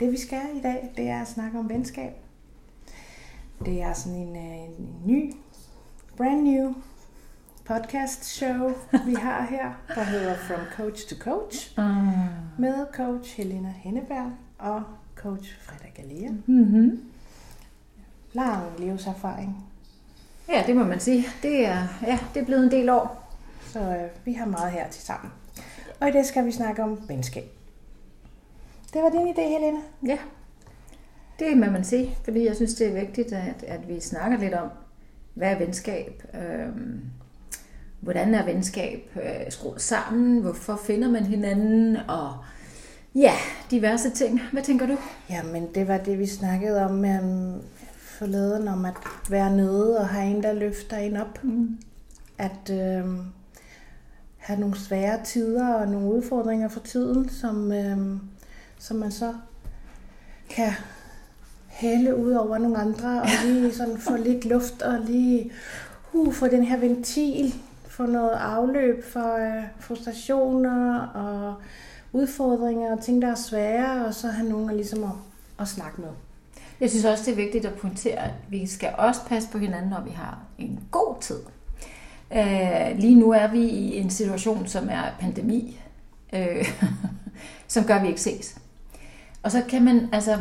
det vi skal i dag, det er at snakke om venskab. Det er sådan en, øh, en ny, brand new podcast show, vi har her, der hedder From Coach to Coach, Ah. med coach Helena Henneberg og coach Frederik Galea. Mm-hmm. Lang livserfaring, Ja, det må man sige. Det er, ja, det er blevet en del år. så øh, vi har meget her til sammen. Og i det skal vi snakke om venskab. Det var din idé, Helena. Ja, det må man sige, fordi jeg synes, det er vigtigt, at, at vi snakker lidt om, hvad er venskab? Øhm, hvordan er venskab øh, skruet sammen? Hvorfor finder man hinanden? Og ja, diverse ting. Hvad tænker du? Jamen, det var det, vi snakkede om um, forleden, om at være nede og have en, der løfter en op. Mm. At øhm, have nogle svære tider og nogle udfordringer for tiden, som, øhm, som man så kan hælde ud over nogle andre, og lige sådan få lidt luft, og lige uh, få den her ventil, få noget afløb for øh, frustrationer og udfordringer og ting, der er svære, og så have nogen at, ligesom at, at snakke med. Jeg synes også, det er vigtigt at pointere, at vi skal også passe på hinanden, når vi har en god tid. Øh, lige nu er vi i en situation, som er pandemi, øh, som gør, at vi ikke ses. Og så kan man, altså,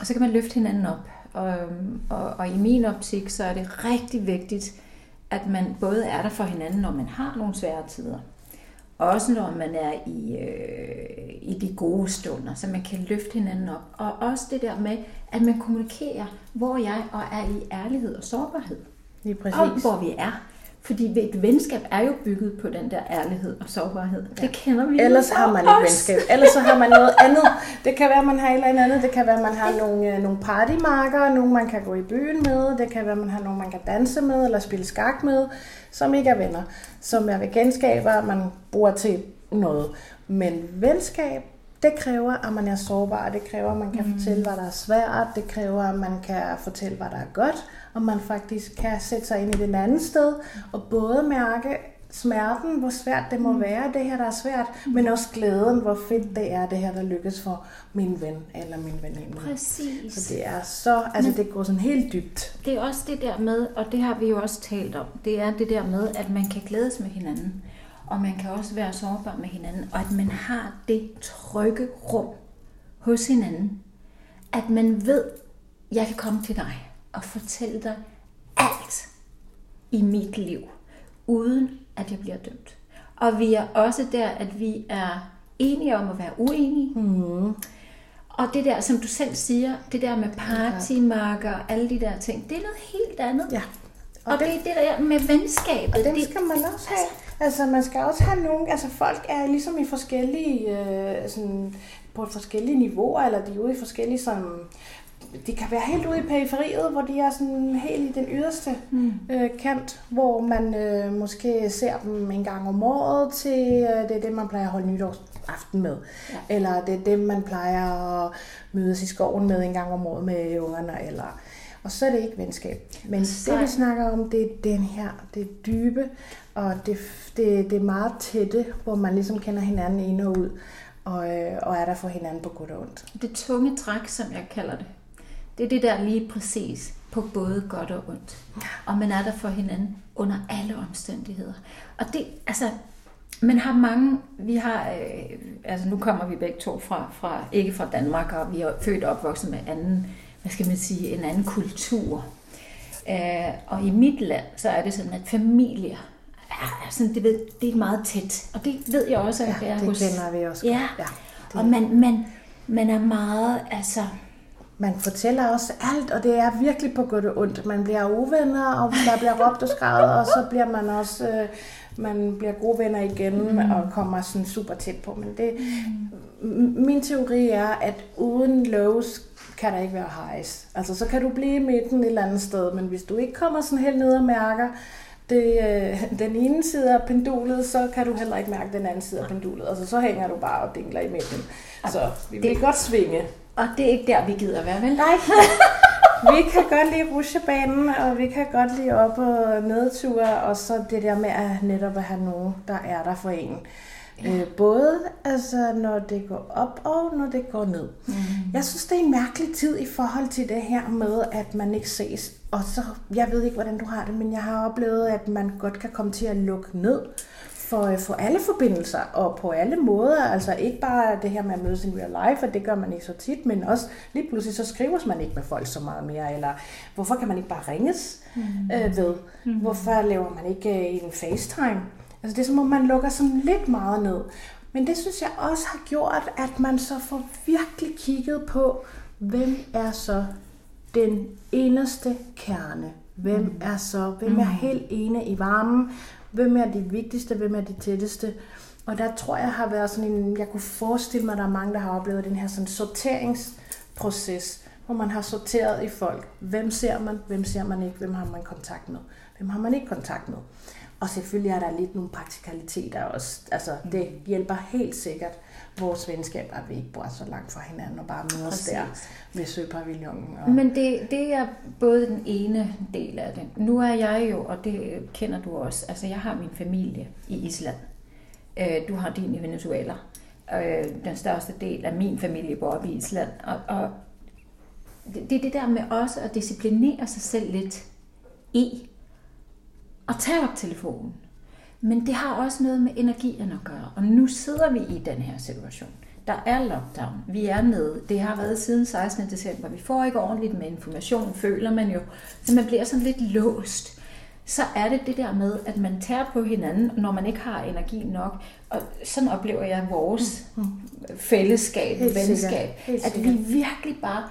og så kan man løfte hinanden op. Og, og, og i min optik, så er det rigtig vigtigt, at man både er der for hinanden, når man har nogle svære tider, også når man er i, øh, i de gode stunder, så man kan løfte hinanden op. Og også det der med, at man kommunikerer, hvor jeg og er i ærlighed og sårbarhed. Lige præcis. hvor vi er. Fordi et venskab er jo bygget på den der ærlighed og sårbarhed. Ja. Det kender vi Ellers har man os. venskab. Ellers så har man noget andet. Det kan være, man har et eller andet. Det kan være, man har nogle, øh, nogle partymarker, nogle man kan gå i byen med. Det kan være, man har nogle, man kan danse med eller spille skak med, som ikke er venner. Som er venskaber, man bruger til noget. Men venskab, det kræver, at man er sårbar. Det kræver, at man kan mm. fortælle, hvad der er svært. Det kræver, at man kan fortælle, hvad der er godt. Og man faktisk kan sætte sig ind i den anden sted. Og både mærke smerten, hvor svært det må være, det her, der er svært. Men også glæden, hvor fedt det er, det her, der lykkes for min ven eller min veninde. Præcis. Så det er så, altså det går sådan helt dybt. Det er også det der med, og det har vi jo også talt om, det er det der med, at man kan glædes med hinanden, og man kan også være sårbar med hinanden, og at man har det trygge rum hos hinanden, at man ved, jeg kan komme til dig og fortælle dig alt i mit liv, uden at jeg bliver dømt. Og vi er også der, at vi er enige om at være uenige. Mm. Og det der, som du selv siger, det der med partymarker og alle de der ting, det er noget helt andet. Ja. Og, og det, det, det der med venskabet. Og dem det, skal man også have. Altså, man skal også have nogen, altså folk er ligesom i forskellige, øh, sådan, på forskellige niveauer, eller de er ude i forskellige sådan, de kan være helt ude i periferiet, hvor de er sådan helt i den yderste mm. øh, kant, hvor man øh, måske ser dem en gang om året til, øh, det er det, man plejer at holde nytårsaften med. Ja. Eller det er det, man plejer at mødes i skoven med en gang om året med ungerne, eller... Og så er det ikke venskab. Men Så- det, vi snakker om, det er den her, det dybe, og det, det, det er meget tætte, hvor man ligesom kender hinanden ind og ud, og, øh, og er der for hinanden på godt og ondt. det tunge træk, som jeg kalder det, det er det der lige præcis på både godt og ondt. Og man er der for hinanden under alle omstændigheder. Og det, altså, man har mange, vi har, øh, altså nu kommer vi begge to fra, fra, ikke fra Danmark, og vi er født og opvokset med anden, hvad skal man sige, en anden kultur. Øh, og i mit land, så er det sådan, at familier, er sådan, det, ved, det er meget tæt. Og det ved jeg også, at Ja, det er det hos... kender vi også Ja. Ja, det... og man, man, man er meget, altså... Man fortæller også alt, og det er virkelig på godt og ondt. Man bliver uvenner, og der bliver råbt og skrevet, og så bliver man også øh, man bliver gode venner igen mm. og kommer sådan super tæt på. Men det, mm. min teori er, at uden lows kan der ikke være highs. Altså så kan du blive i midten et eller andet sted, men hvis du ikke kommer sådan helt ned og mærker det, øh, den ene side af pendulet, så kan du heller ikke mærke den anden side af pendulet. Altså så hænger du bare og dingler i midten. Så vi vil godt svinge. Og det er ikke der, vi gider være, vel? Nej. vi kan godt lide rusjebanen, og vi kan godt lide op- og nedture, og så det der med at netop at have nogen, der er der for en. Ja. Øh, både altså, når det går op og når det går ned. Mm. Jeg synes, det er en mærkelig tid i forhold til det her med, at man ikke ses. Og så, jeg ved ikke, hvordan du har det, men jeg har oplevet, at man godt kan komme til at lukke ned for, for alle forbindelser, og på alle måder. Altså ikke bare det her med at mødes in real life, og det gør man ikke så tit, men også lige pludselig så skrives man ikke med folk så meget mere, eller hvorfor kan man ikke bare ringes mm. øh, ved? Mm. Hvorfor laver man ikke øh, en FaceTime? Altså det er som om, man lukker sådan lidt meget ned. Men det synes jeg også har gjort, at man så får virkelig kigget på, hvem er så den eneste kerne? Hvem mm. er så, hvem er mm. helt ene i varmen? Hvem er de vigtigste? Hvem er de tætteste? Og der tror jeg har været sådan en, jeg kunne forestille mig, at der er mange, der har oplevet den her sådan sorteringsproces, hvor man har sorteret i folk. Hvem ser man? Hvem ser man ikke? Hvem har man kontakt med? Hvem har man ikke kontakt med? Og selvfølgelig er der lidt nogle praktikaliteter også. Altså, det mm. hjælper helt sikkert vores venskab, at vi ikke bor så langt fra hinanden og bare mødes Præcis. der ved Søpavillonen. Og... Men det, det er både den ene del af det. Nu er jeg jo, og det kender du også, altså jeg har min familie i Island. Øh, du har din i Venezuela. Øh, den største del af min familie bor op i Island. Og, og det er det der med også at disciplinere sig selv lidt i at tage op telefonen. Men det har også noget med energien at gøre. Og nu sidder vi i den her situation. Der er lockdown. Vi er nede. Det har været siden 16. december. Vi får ikke ordentligt med information, føler man jo. Så man bliver sådan lidt låst. Så er det det der med, at man tager på hinanden, når man ikke har energi nok. Og sådan oplever jeg vores mm. fællesskab, Helt venskab. Helt at vi virkelig bare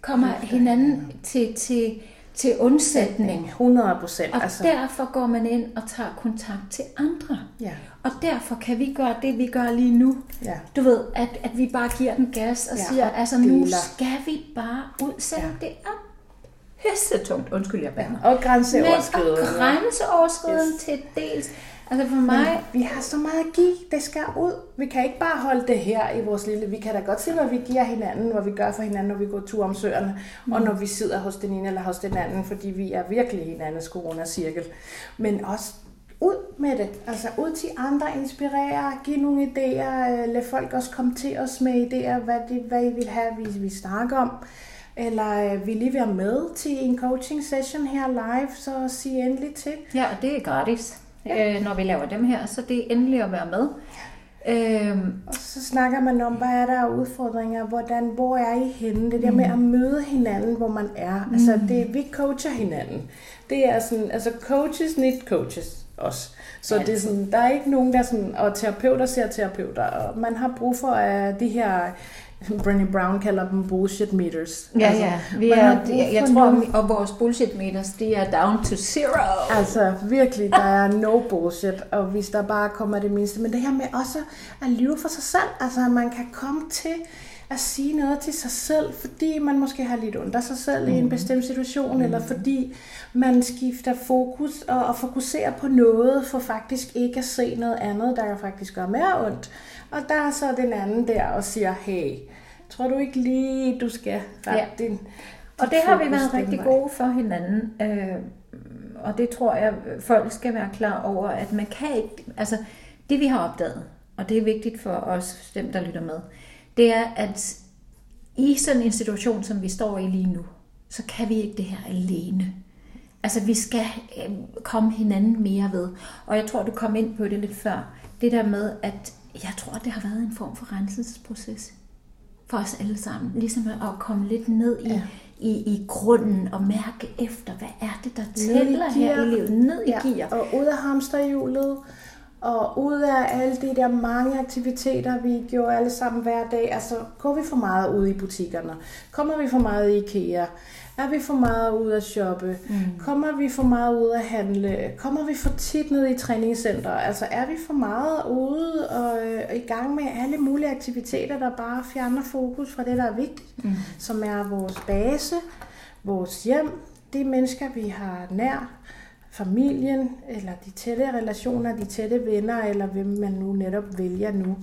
kommer hinanden til, til, til undsætning. 100 procent. Og altså. derfor går man ind og tager kontakt til andre. Ja. Og derfor kan vi gøre det, vi gør lige nu. Ja. Du ved, at, at vi bare giver den gas og ja, siger, og altså nu skal vi bare ud, selvom ja. det er pissetungt. Undskyld, jeg bander. Og grænseoverskridende. Men og grænseoverskridende yes. til dels. Altså for mig... Men vi har så meget at give. Det skal ud. Vi kan ikke bare holde det her i vores lille... Vi kan da godt se, hvad vi giver hinanden, hvad vi gør for hinanden, når vi går tur om søerne, mm. og når vi sidder hos den ene eller hos den anden, fordi vi er virkelig hinandens corona-cirkel. Men også ud med det. Altså ud til andre, inspirere, give nogle idéer, øh, lad folk også komme til os med idéer, hvad, de, hvad I vil have, vi, vi snakker om. Eller øh, vil I være med til en coaching session her live, så sig endelig til. Ja, det er gratis ja. øh, når vi laver dem her, så det er endelig at være med. Øhm, og så snakker man om, hvad er der af udfordringer, hvordan, hvor er I henne? Det der mm. med at møde hinanden, hvor man er. Mm. Altså, det, vi coacher hinanden. Det er sådan, altså coaches need coaches også. Så ja. det er sådan, der er ikke nogen, der sådan, og terapeuter ser terapeuter, og man har brug for uh, de her Brené Brown kalder dem bullshit meters. Ja, altså, ja. Vi er, de, jeg tror, nogle... og vores bullshit meters, de er down to zero. Altså virkelig, der er no bullshit, og hvis der bare kommer det mindste. Men det her med også at lyve for sig selv, altså at man kan komme til at sige noget til sig selv, fordi man måske har lidt ondt af sig selv mm. i en mm. bestemt situation, mm. eller fordi man skifter fokus og, og fokuserer på noget, for faktisk ikke at se noget andet, der faktisk gøre mere ondt. Og der er så den anden der og siger, hey, tror du ikke lige, du skal rette ja. din, din Og det har vi været rigtig gode for hinanden. Øh, og det tror jeg, folk skal være klar over, at man kan ikke... Altså, det vi har opdaget, og det er vigtigt for os, dem der lytter med, det er, at i sådan en situation, som vi står i lige nu, så kan vi ikke det her alene. Altså, vi skal øh, komme hinanden mere ved. Og jeg tror, du kom ind på det lidt før. Det der med, at jeg tror, det har været en form for renselsesproces for os alle sammen. Ligesom at komme lidt ned i, ja. i, i grunden og mærke efter, hvad er det, der tæller her i livet. Ned i ja. gear. Og ud af hamsterhjulet, og ud af alle de der mange aktiviteter, vi gjorde alle sammen hver dag. Altså, går vi for meget ud i butikkerne? Kommer vi for meget i IKEA? Er vi for meget ud at shoppe? Mm. Kommer vi for meget ud at handle? Kommer vi for tit ned i træningscenter? Altså er vi for meget ude og, øh, og i gang med alle mulige aktiviteter, der bare fjerner fokus fra det, der er vigtigt, mm. som er vores base, vores hjem, de mennesker, vi har nær, familien, eller de tætte relationer, de tætte venner, eller hvem man nu netop vælger nu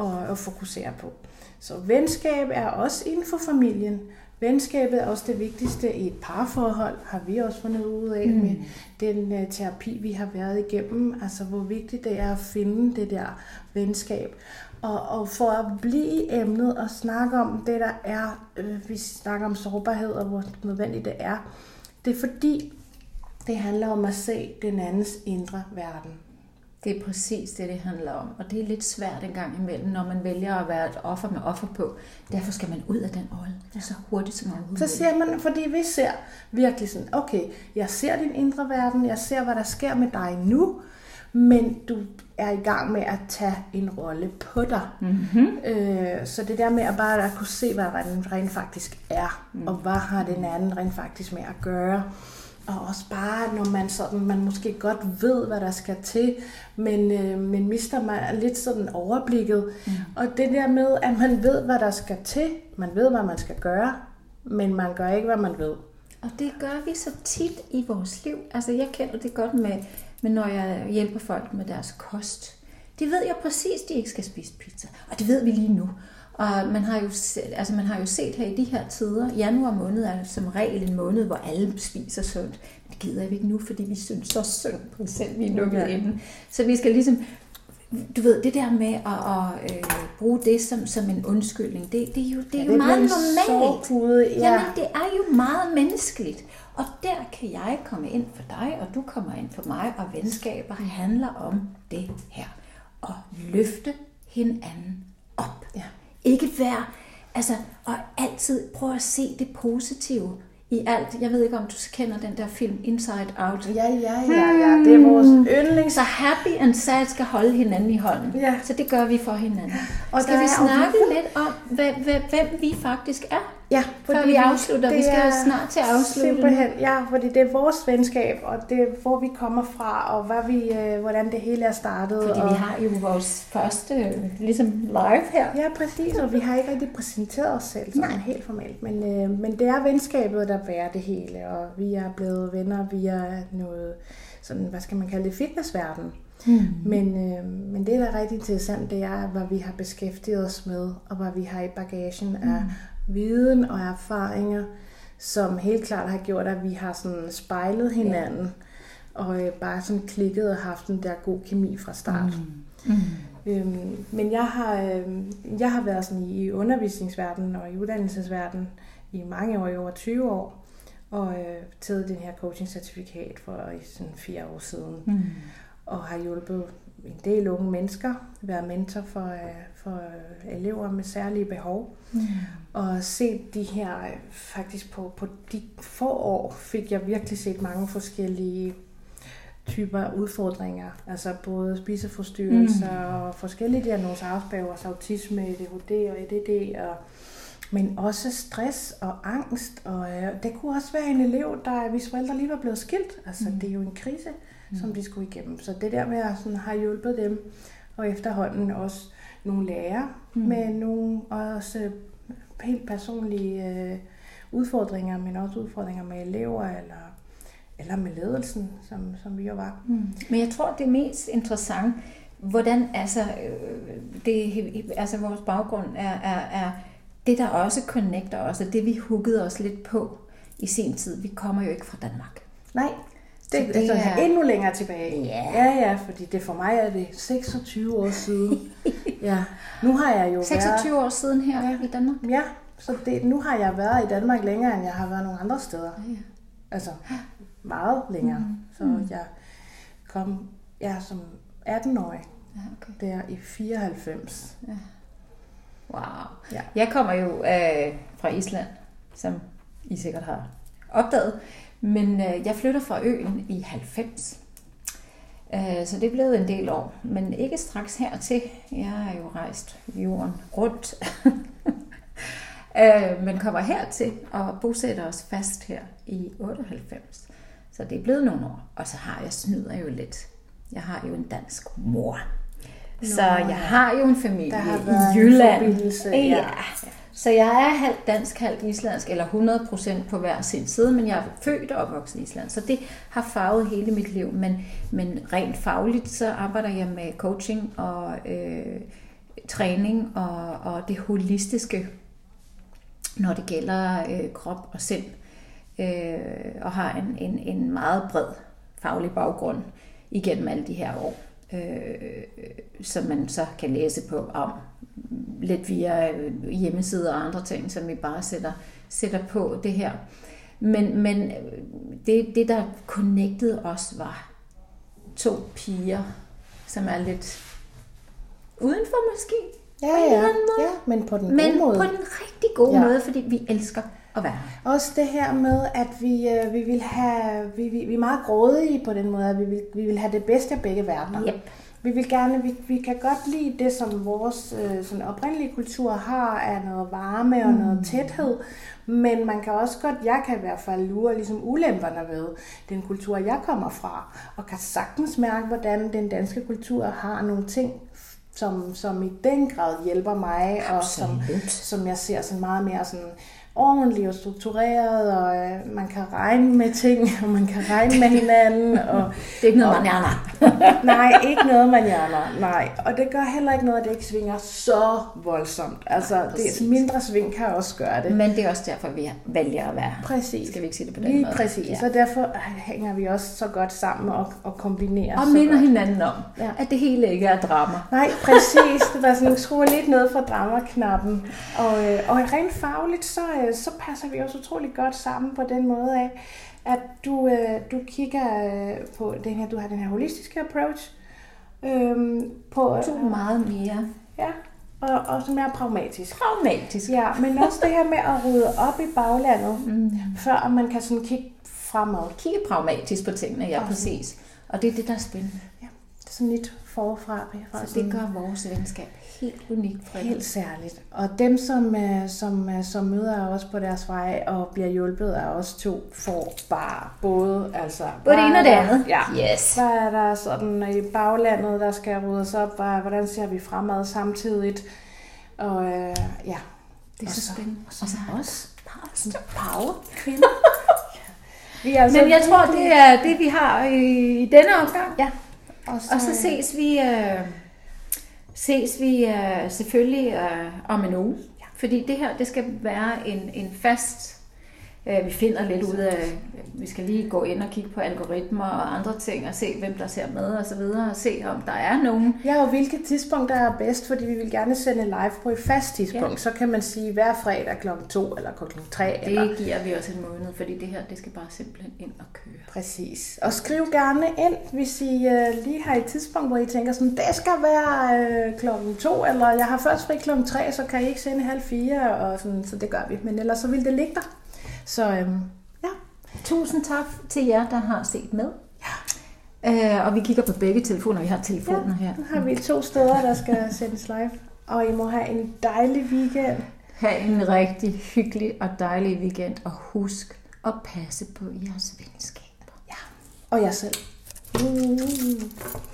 at, at fokusere på. Så venskab er også inden for familien, Venskabet er også det vigtigste i et parforhold, har vi også fundet ud af mm. med den uh, terapi, vi har været igennem. Altså, hvor vigtigt det er at finde det der venskab. Og, og for at blive i emnet og snakke om det, der er, øh, vi snakker om sårbarhed og hvor nødvendigt det er, det er fordi, det handler om at se den andens indre verden. Det er præcis det, det handler om. Og det er lidt svært en gang imellem, når man vælger at være et offer med offer på. Derfor skal man ud af den rolle ja. så hurtigt som overhovedet. Så ser man, fordi vi ser virkelig sådan, okay, jeg ser din indre verden, jeg ser, hvad der sker med dig nu, men du er i gang med at tage en rolle på dig. Mm-hmm. Øh, så det der med at bare at kunne se, hvad den rent faktisk er, mm. og hvad har den anden rent faktisk med at gøre. Og også bare, når man sådan, man måske godt ved, hvad der skal til, men, øh, men mister man lidt sådan overblikket. Mm. Og det der med, at man ved, hvad der skal til, man ved, hvad man skal gøre, men man gør ikke, hvad man ved. Og det gør vi så tit i vores liv. Altså jeg kender det godt med, med når jeg hjælper folk med deres kost. De ved jo præcis, de ikke skal spise pizza. Og det ved vi lige nu. Og man har, jo altså man har jo set her i de her tider, januar måned er som regel en måned, hvor alle spiser sundt. Men det gider vi ikke nu, fordi vi synes så synd på selv, vi er lukket ja. inde. Så vi skal ligesom, du ved, det der med at, at øh, bruge det som, som en undskyldning, det, det er jo, det er ja, jo det meget normalt. Sårpude, ja. Jamen, det er jo meget menneskeligt. Og der kan jeg komme ind for dig, og du kommer ind for mig, og venskaber handler om det her. At løfte hinanden. Ikke være, altså, og altid prøve at se det positive i alt. Jeg ved ikke, om du kender den der film Inside Out. Ja, ja, ja, ja. Det er vores yndlings. Så happy and sad skal holde hinanden i hånden. Ja. Så det gør vi for hinanden. Og skal vi snakke lidt om, hvem, hvem vi faktisk er? Ja, fordi Før vi afslutter. Vi skal snart til at afslutte. Simpelthen, ja, fordi det er vores venskab, og det er, hvor vi kommer fra, og hvad vi, øh, hvordan det hele er startet. Fordi og... vi har jo vores første, ligesom live her. Ja, præcis, og vi har ikke rigtig præsenteret os selv sådan Nej. helt formelt. Men, øh, men det er venskabet, der bærer det hele, og vi er blevet venner via noget, sådan, hvad skal man kalde det, fitnessverden. Mm. Men, øh, men det, der er rigtig interessant, det er, hvad vi har beskæftiget os med, og hvad vi har i bagagen af mm viden og erfaringer, som helt klart har gjort, at vi har sådan spejlet hinanden, ja. og øh, bare sådan klikket og haft en der god kemi fra start. Mm. Mm. Øhm, men jeg har, øh, jeg har været sådan i undervisningsverdenen og i uddannelsesverdenen i mange år, i over 20 år, og øh, taget den her coaching-certifikat for sådan fire år siden. Mm. Og har hjulpet en del unge mennesker, været mentor for, øh, for elever med særlige behov. Mm. Og set de her, faktisk på, på de få år, fik jeg virkelig set mange forskellige typer udfordringer. Altså både spiseforstyrrelser mm. og forskellige diagnoser, afspæver, autisme, ADHD og EDD, og, men også stress og angst. Og øh, det kunne også være en elev, der hvis forældre lige var blevet skilt. Altså mm. det er jo en krise, mm. som de skulle igennem. Så det der med at sådan, have hjulpet dem, og efterhånden også nogle lærere mm. med nogle også helt personlige øh, udfordringer, men også udfordringer med elever eller, eller med ledelsen, som, som vi jo var. Mm. Men jeg tror, det mest interessant, hvordan altså, øh, det, altså vores baggrund er, er, er det, der også connecter os, og det vi huggede os lidt på i sin tid. Vi kommer jo ikke fra Danmark. Nej, det, det, det er her... endnu længere tilbage. Ja. ja, ja, fordi det for mig er det 26 år siden. ja. Nu har jeg jo 26 været... år siden her ja. i Danmark? Ja, så det, nu har jeg været i Danmark længere, end jeg har været nogle andre steder. Ja. Altså meget længere. Mm. Så mm. jeg kom ja, som 18-årig ja, okay. der i 94. Ja. Wow. Ja. Jeg kommer jo øh, fra Island, som I sikkert har opdaget. Men øh, jeg flytter fra øen i 90. Øh, så det er blevet en del år, men ikke straks hertil. Jeg har jo rejst jorden rundt. øh, men kommer hertil og bosætter os fast her i 98. Så det er blevet nogle år. Og så har jeg snyder jo lidt. Jeg har jo en dansk mor. Nå, så jeg har jo en familie har i Jylland. Ja. ja. Så jeg er halvt dansk, halvt islandsk, eller 100% på hver sin side, men jeg er født og opvokset i Island. Så det har farvet hele mit liv. Men, men rent fagligt, så arbejder jeg med coaching og øh, træning og, og det holistiske, når det gælder øh, krop og sind. Øh, og har en, en, en meget bred faglig baggrund igennem alle de her år. øh, som man så kan læse på om lidt via øh, hjemmesider og andre ting, som vi bare sætter, sætter på det her. Men, men det, det, der connectede os, var to piger, som er lidt udenfor måske. Ja, ja. ja, men på den Men gode måde. på en rigtig god Ja. måde, fordi vi elsker at være. Også det her med, at vi, øh, vi vil have, vi, vi, vi er meget grådige på den måde, at vi vil, vi vil have det bedste af begge verdener. Yep. Vi vil gerne, vi, vi kan godt lide det, som vores øh, sådan oprindelige kultur har, af noget varme og Mm. noget tæthed. Men man kan også godt, jeg kan i hvert fald lure ligesom ulemperne ved den kultur, jeg kommer fra, og kan sagtens mærke, hvordan den danske kultur har nogle ting, som, som i den grad hjælper mig, og som, Absolut. som jeg ser sådan meget mere sådan ordentligt og struktureret, og øh, man kan regne med ting, og man kan regne med hinanden, og Det er ikke noget, Og- man hjerner. nej, ikke noget, man hjerner, nej. Og det gør heller ikke noget, at det ikke svinger så voldsomt. Altså, det præcis. mindre sving kan også gøre det. Men det er også derfor, vi vælger at være her. Præcis. Skal vi ikke sige det på den Lige måde? præcis, Ja. og derfor hænger vi også så godt sammen og, og kombinerer Og minder godt. hinanden om, ja. at det hele ikke er drama. Nej, præcis. Det var sådan, skruer lidt ned fra dramaknappen. Og, øh, og rent fagligt, så, øh, så passer vi også utrolig godt sammen på den måde af, at du, øh, du kigger øh, på den her, du har den her holistiske approach, øhm, på, Du er meget mere ja, og, og som er pragmatisk. pragmatisk. Ja, men også det her med at rydde op i baglandet, Mm. før man kan sådan kigge fremad. Kigge pragmatisk på tingene, ja Og- præcis. Og det er det, der er spændende. Det er sådan lidt forfra. fra Så sådan- det gør vores venskab helt unikt for Helt særligt. Og dem, som, øh, som, øh, som møder os på deres vej og bliver hjulpet af os to, får bare både, altså... Både det ene og det er andet. der- Ja. Yes. Hvad er der sådan i baglandet, der skal ryddes op? Hvordan ser vi fremad samtidigt? Og øh, ja, Det er Og så så- spændende. og så Og så os. Power. kvinder. vi er altså Men jeg tror, det er det, vi har i, i denne omgang. Ja. Og så, Og så ses vi, øh, ses vi øh, selvfølgelig øh, om en uge. Fordi det her, det skal være en, en fast... Øh, vi finder lidt ud af... Vi skal lige gå ind og kigge på algoritmer og andre ting, og se, hvem der ser med og så videre, og se, om der er nogen. Ja, og hvilket tidspunkt der er bedst, fordi vi vil gerne sende live på et fast tidspunkt. Ja. Så kan man sige hver fredag kl. 2 eller kl. 3. eller Det giver vi også en måned, fordi det her, det skal bare simpelthen ind og køre. Præcis. Og skriv gerne ind, hvis I øh, lige har et tidspunkt, hvor I tænker sådan, det skal være øh, klokken to, eller jeg har først fri klokken tre, så kan I ikke sende halv fire, og sådan, så det gør vi. Men ellers så vil det ligge der. Så øhm, ja, Tusind tak til jer, der har set med. Ja. Øh, og vi kigger på begge telefoner. Vi har telefoner her. nu har vi to steder, der skal sendes live. Og I må have en dejlig weekend. Ha' en rigtig hyggelig og dejlig weekend, og husk at passe på jeres venskaber. Og jeg selv. Mm.